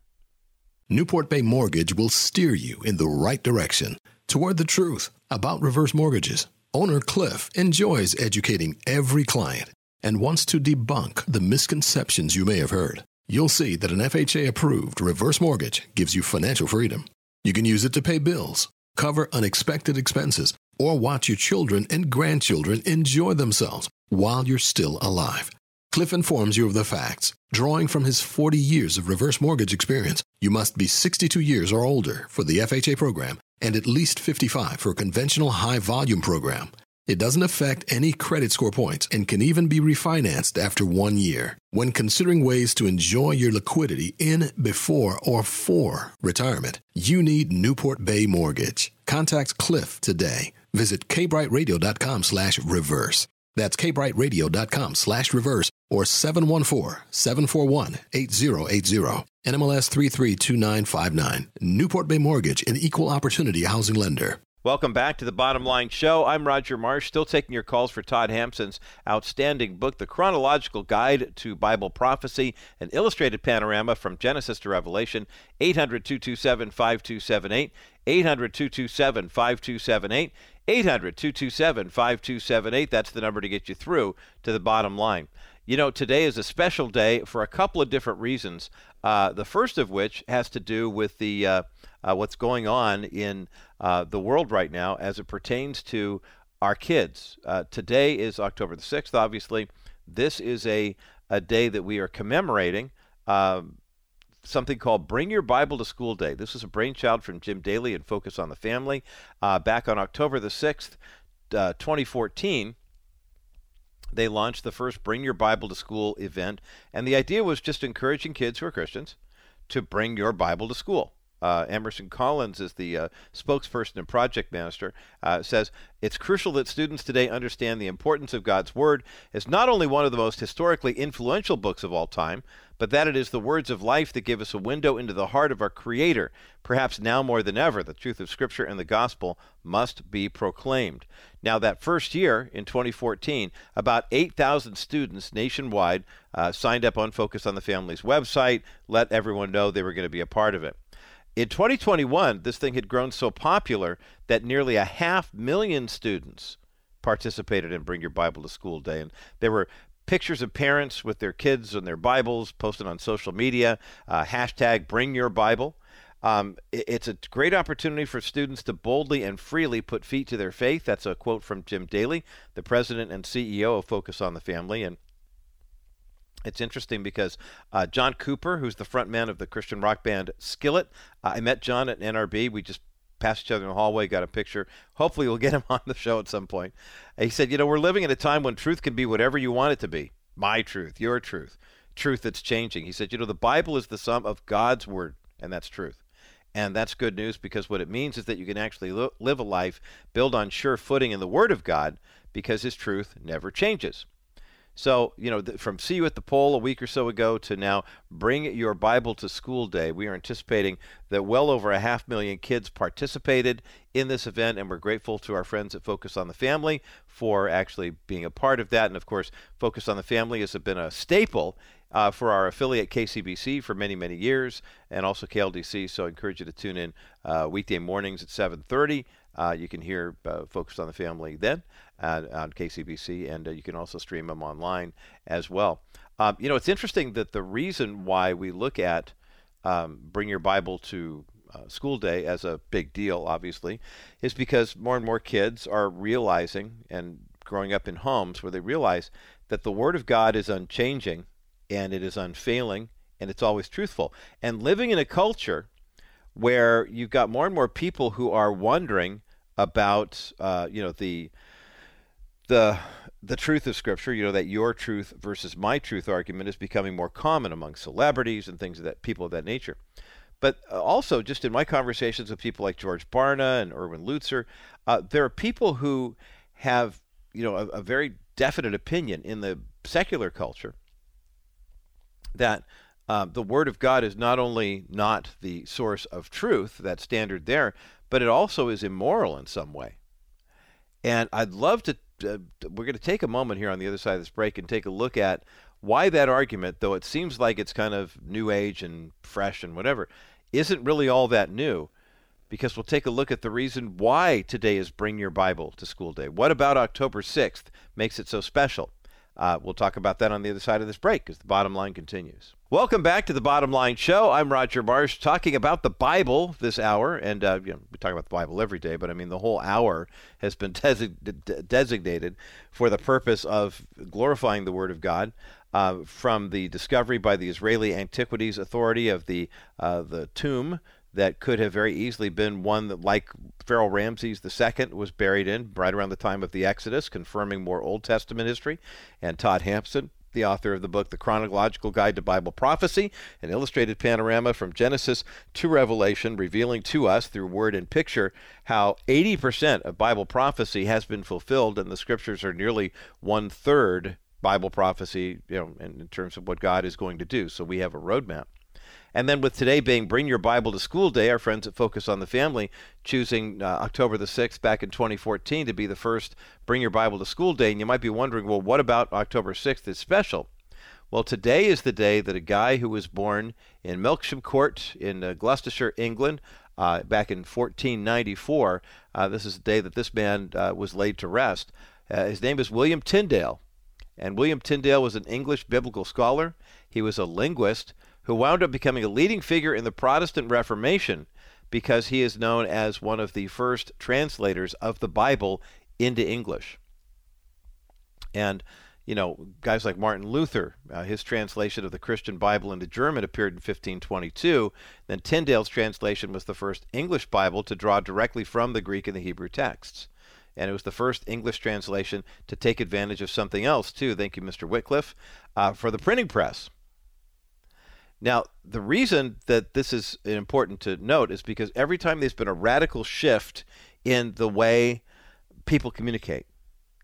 Newport Bay Mortgage will steer you in the right direction toward the truth about reverse mortgages. Owner Cliff enjoys educating every client and wants to debunk the misconceptions you may have heard you'll see that an FHA approved reverse mortgage gives you financial freedom. You can use it to pay bills, cover unexpected expenses, or watch your children and grandchildren enjoy themselves while you're still alive. Cliff informs you of the facts. Drawing from his 40 years of reverse mortgage experience, you must be 62 years or older for the FHA program and at least 55 for a conventional high volume program. It doesn't affect any credit score points and can even be refinanced after one year. When considering ways to enjoy your liquidity in, before, or for retirement, you need Newport Bay Mortgage. Contact Cliff today. Visit kbrtradio.com slash reverse. That's kbrtradio.com slash reverse or 714-741-8080. NMLS 332959. Newport Bay Mortgage, an equal opportunity housing lender. Welcome back to the Bottom Line Show. I'm Roger Marsh, still taking your calls for Todd Hampson's outstanding book, The Chronological Guide to Bible Prophecy, an illustrated panorama from Genesis to Revelation. 800 227 5278. 800 227 5278. 800 227 5278. That's the number to get you through to the bottom line. You know, today is a special day for a couple of different reasons. Uh, the first of which has to do with the uh, uh, what's going on in uh, the world right now as it pertains to our kids. Uh, today is October the 6th, obviously. This is a, a day that we are commemorating um, something called Bring Your Bible to School Day. This is a brainchild from Jim Daly and Focus on the Family. Uh, back on October the 6th, uh, 2014, they launched the first Bring Your Bible to School event. And the idea was just encouraging kids who are Christians to bring your Bible to school uh, Emerson Collins is the uh, spokesperson and project manager, uh, says it's crucial that students today understand the importance of God's Word as not only one of the most historically influential books of all time, but that it is the words of life that give us a window into the heart of our Creator. Perhaps now more than ever, the truth of Scripture and the gospel must be proclaimed. Now, that first year in 2014, about 8,000 students nationwide uh, signed up on Focus on the Family's website, let everyone know they were going to be a part of it. In 2021, this thing had grown so popular that nearly a half million students participated in Bring Your Bible to School Day. And there were pictures of parents with their kids and their Bibles posted on social media, uh, hashtag Bring Your Bible. Um, it's a great opportunity for students to boldly and freely put feet to their faith. That's a quote from Jim Daly, the president and CEO of Focus on the Family. And it's interesting because uh, John Cooper, who's the front man of the Christian rock band Skillet, uh, I met John at NRB. We just passed each other in the hallway, got a picture. Hopefully, we'll get him on the show at some point. he said, You know, we're living in a time when truth can be whatever you want it to be my truth, your truth, truth that's changing. He said, You know, the Bible is the sum of God's word, and that's truth. And that's good news because what it means is that you can actually lo- live a life built on sure footing in the Word of God because His truth never changes. So, you know, from See You at the Pole a week or so ago to now Bring Your Bible to School Day, we are anticipating that well over a half million kids participated in this event, and we're grateful to our friends at Focus on the Family for actually being a part of that. And of course, Focus on the Family has been a staple uh, for our affiliate KCBC for many, many years, and also KLDC. So I encourage you to tune in uh, weekday mornings at 7:30. Uh, you can hear uh, Focus on the Family then on KCBC, and uh, you can also stream them online as well. Um, you know, it's interesting that the reason why we look at um, Bring Your Bible to uh, School Day as a big deal, obviously, is because more and more kids are realizing and growing up in homes where they realize that the Word of God is unchanging and it is unfailing and it's always truthful. And living in a culture where you've got more and more people who are wondering about, uh, you know, the the the truth of Scripture, you know, that your truth versus my truth argument is becoming more common among celebrities and things of that people of that nature. But uh, also, just in my conversations with people like George Barna and Erwin Lutzer, uh, there are people who have, you know, a, a very definite opinion in the secular culture that uh, the Word of God is not only not the source of truth, that standard there, but it also is immoral in some way. And I'd love to, uh, we're going to take a moment here on the other side of this break and take a look at why that argument, though it seems like it's kind of new age and fresh and whatever, isn't really all that new. Because we'll take a look at the reason why today is Bring Your Bible to School Day. What about October 6th makes it so special? Uh, we'll talk about that on the other side of this break as the bottom line continues. Welcome back to the Bottom Line Show. I'm Roger Marsh, talking about the Bible this hour, and uh, you know, we talk about the Bible every day, but I mean the whole hour has been designated for the purpose of glorifying the Word of God. Uh, from the discovery by the Israeli Antiquities Authority of the uh, the tomb that could have very easily been one that, like Pharaoh Ramses II, was buried in right around the time of the Exodus, confirming more Old Testament history. And Todd Hampson, the author of the book The Chronological Guide to Bible Prophecy, an illustrated panorama from Genesis to Revelation, revealing to us through word and picture how 80% of Bible prophecy has been fulfilled, and the scriptures are nearly one third Bible prophecy, you know, in, in terms of what God is going to do. So we have a roadmap. And then with today being Bring Your Bible to School Day, our friends at Focus on the Family choosing uh, October the 6th back in 2014 to be the first Bring Your Bible to School Day. And you might be wondering, well, what about October 6th is special? Well, today is the day that a guy who was born in Melksham Court in uh, Gloucestershire, England, uh, back in 1494, uh, this is the day that this man uh, was laid to rest. Uh, his name is William Tyndale. And William Tyndale was an English biblical scholar. He was a linguist who wound up becoming a leading figure in the Protestant Reformation because he is known as one of the first translators of the Bible into English. And, you know, guys like Martin Luther, uh, his translation of the Christian Bible into German appeared in 1522. Then Tyndale's translation was the first English Bible to draw directly from the Greek and the Hebrew texts. And it was the first English translation to take advantage of something else, too. Thank you, Mr. Wycliffe, uh, for the printing press. Now, the reason that this is important to note is because every time there's been a radical shift in the way people communicate,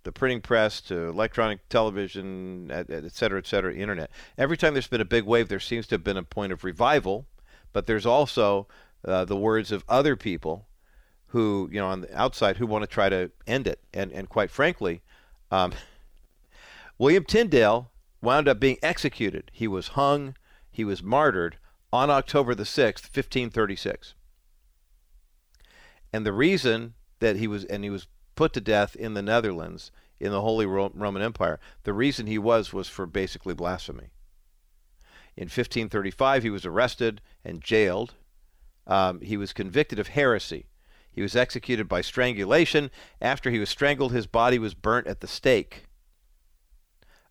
the printing press to electronic television, et cetera, et cetera, internet, every time there's been a big wave, there seems to have been a point of revival, but there's also uh, the words of other people who, you know, on the outside who want to try to end it. And, and quite frankly, um, William Tyndale wound up being executed. He was hung he was martyred on October the 6th, 1536. And the reason that he was, and he was put to death in the Netherlands in the Holy Roman Empire, the reason he was was for basically blasphemy. In 1535, he was arrested and jailed. Um, he was convicted of heresy. He was executed by strangulation. After he was strangled, his body was burnt at the stake.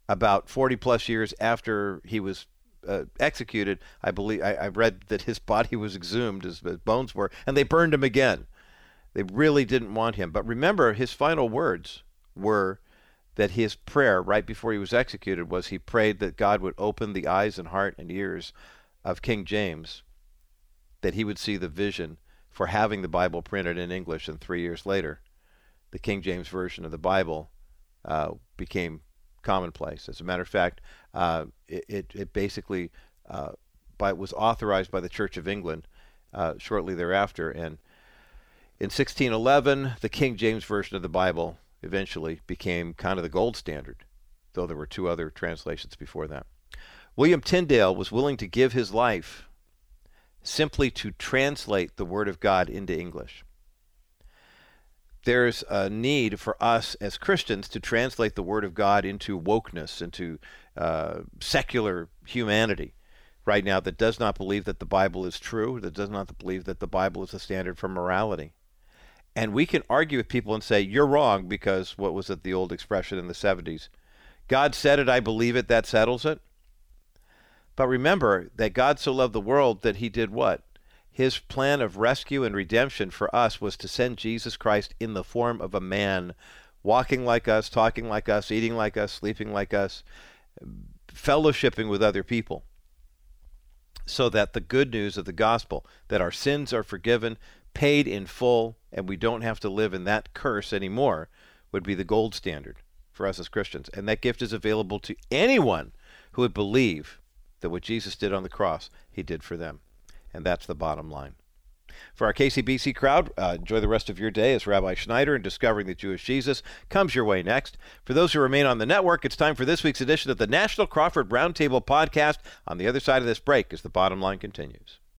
About 40 plus years after he was uh, executed, I believe I, I, read that his body was exhumed, his, his bones were, and they burned him again. They really didn't want him. But remember, his final words were that his prayer right before he was executed was he prayed that God would open the eyes and heart and ears of King James, that he would see the vision for having the Bible printed in English. And three years later, the King James version of the Bible uh, became commonplace. As a matter of fact, uh, it, it, basically uh, by, was authorized by the Church of England uh, shortly thereafter. And in 1611, the King James Version of the Bible eventually became kind of the gold standard, though there were two other translations before that. William Tyndale was willing to give his life simply to translate the Word of God into English there's a need for us as Christians to translate the Word of God into wokeness, into uh, secular humanity right now that does not believe that the Bible is true, that does not believe that the Bible is a standard for morality. And we can argue with people and say, you're wrong because what was it, the old expression in the 70s? God said it, I believe it, that settles it. But remember that God so loved the world that he did what? His plan of rescue and redemption for us was to send Jesus Christ in the form of a man walking like us, talking like us, eating like us, sleeping like us, fellowshipping with other people. So that the good news of the gospel, that our sins are forgiven, paid in full, and we don't have to live in that curse anymore, would be the gold standard for us as Christians. And that gift is available to anyone who would believe that what Jesus did on the cross, he did for them. And that's the bottom line. For our KCBC crowd, uh, enjoy the rest of your day as Rabbi Schneider and Discovering the Jewish Jesus comes your way next. For those who remain on the network, it's time for this week's edition of the National Crawford Roundtable podcast. On the other side of this break, as the bottom line continues.